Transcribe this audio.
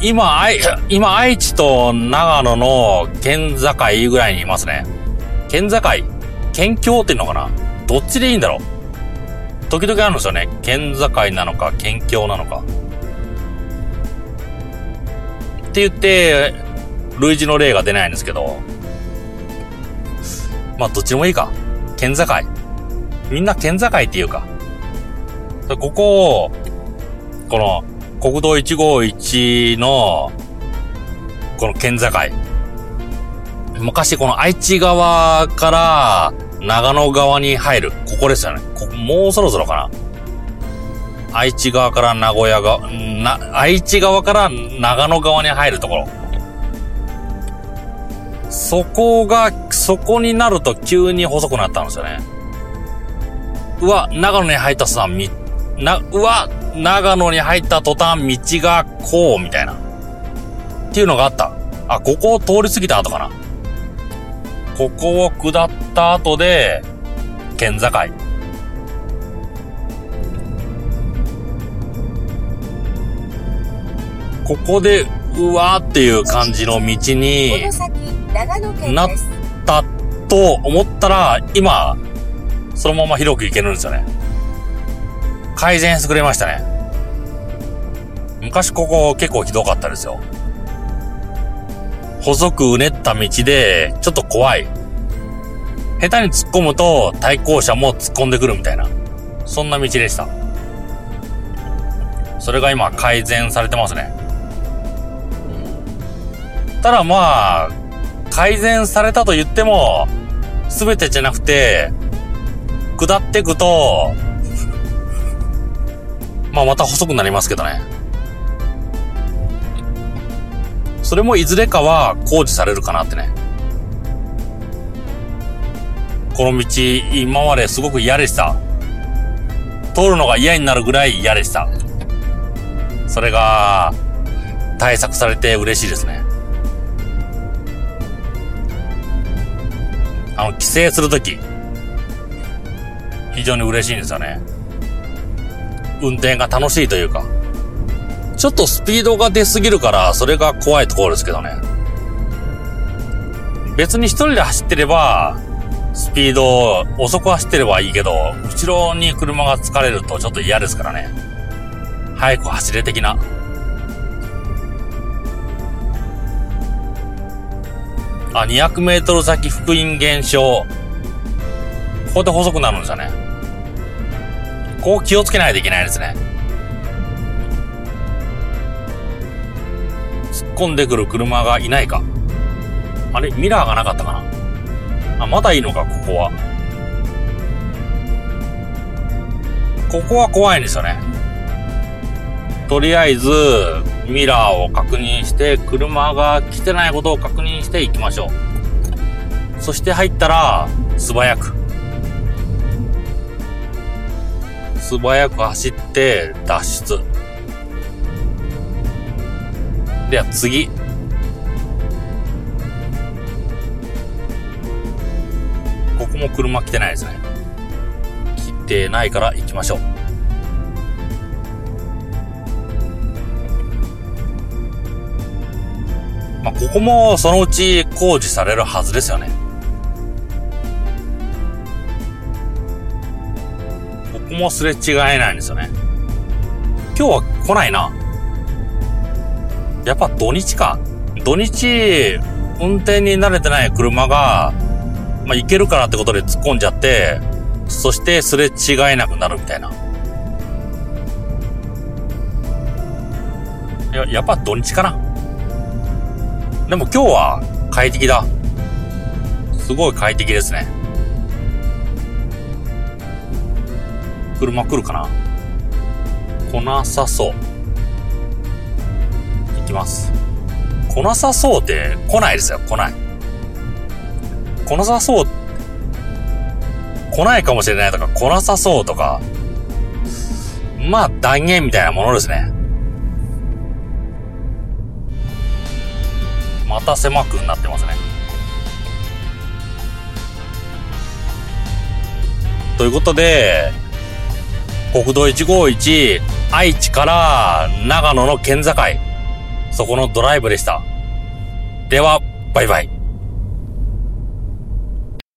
今、愛、今、愛知と長野の県境ぐらいにいますね。県境？県境っていうのかな？どっちでいいんだろう？時々あるんですよね。県境なのか、県境なのか。って言って、類似の例が出ないんですけど、まあ、どっちでもいいか。県境。みんな県境っていうか。ここを、この、国道151の、この県境。昔この愛知側から長野側に入る。ここですよね。ここ、もうそろそろかな。愛知側から名古屋側、な、愛知側から長野側に入るところ。そこが、そこになると急に細くなったんですよね。うわ、長野に入ったさ、み、な、うわ、長野に入った途端道がこう、みたいな。っていうのがあった。あ、ここを通り過ぎた後かな。ここを下った後で、県境。ここで、うわーっていう感じの道になったと思ったら、今、そのまま広く行けるんですよね。改善してくれましたね。昔ここ結構ひどかったですよ。細くうねった道で、ちょっと怖い。下手に突っ込むと対向車も突っ込んでくるみたいな。そんな道でした。それが今改善されてますね。ただまあ、改善されたと言っても、すべてじゃなくて、下っていくと、まあまた細くなりますけどね。それもいずれかは工事されるかなってね。この道、今まですごく嫌でした。通るのが嫌になるぐらい嫌でした。それが、対策されて嬉しいですね。あの、帰省するとき、非常に嬉しいんですよね。運転が楽しいというか。ちょっとスピードが出すぎるから、それが怖いところですけどね。別に一人で走ってれば、スピード遅く走ってればいいけど、後ろに車が疲れるとちょっと嫌ですからね。早く走れ的な。あ、200メートル先福音減少。ここで細くなるんですよね。こう気をつけないといけないですね。突っ込んでくる車がいないか。あれミラーがなかったかなあ、まだいいのか、ここは。ここは怖いんですよね。とりあえず、ミラーを確認して、車が来てないことを確認していきましょう。そして入ったら、素早く。素早く走って脱出。では次。ここも車来てないですね。来てないから行きましょう。まあ、ここもそのうち工事されるはずですよね。こもすれ違えないんですよね。今日は来ないな。やっぱ土日か。土日、運転に慣れてない車が、まあ、行けるからってことで突っ込んじゃって、そしてすれ違えなくなるみたいな。や、やっぱ土日かな。でも今日は快適だ。すごい快適ですね。車来るかな？来なさそう。行きます。来なさそうって来ないですよ、来ない。来なさそう、来ないかもしれないとか、来なさそうとか、まあ断言みたいなものですね。また狭くなってますね。ということで、国道151愛知から長野の県境。そこのドライブでした。では、バイバイ。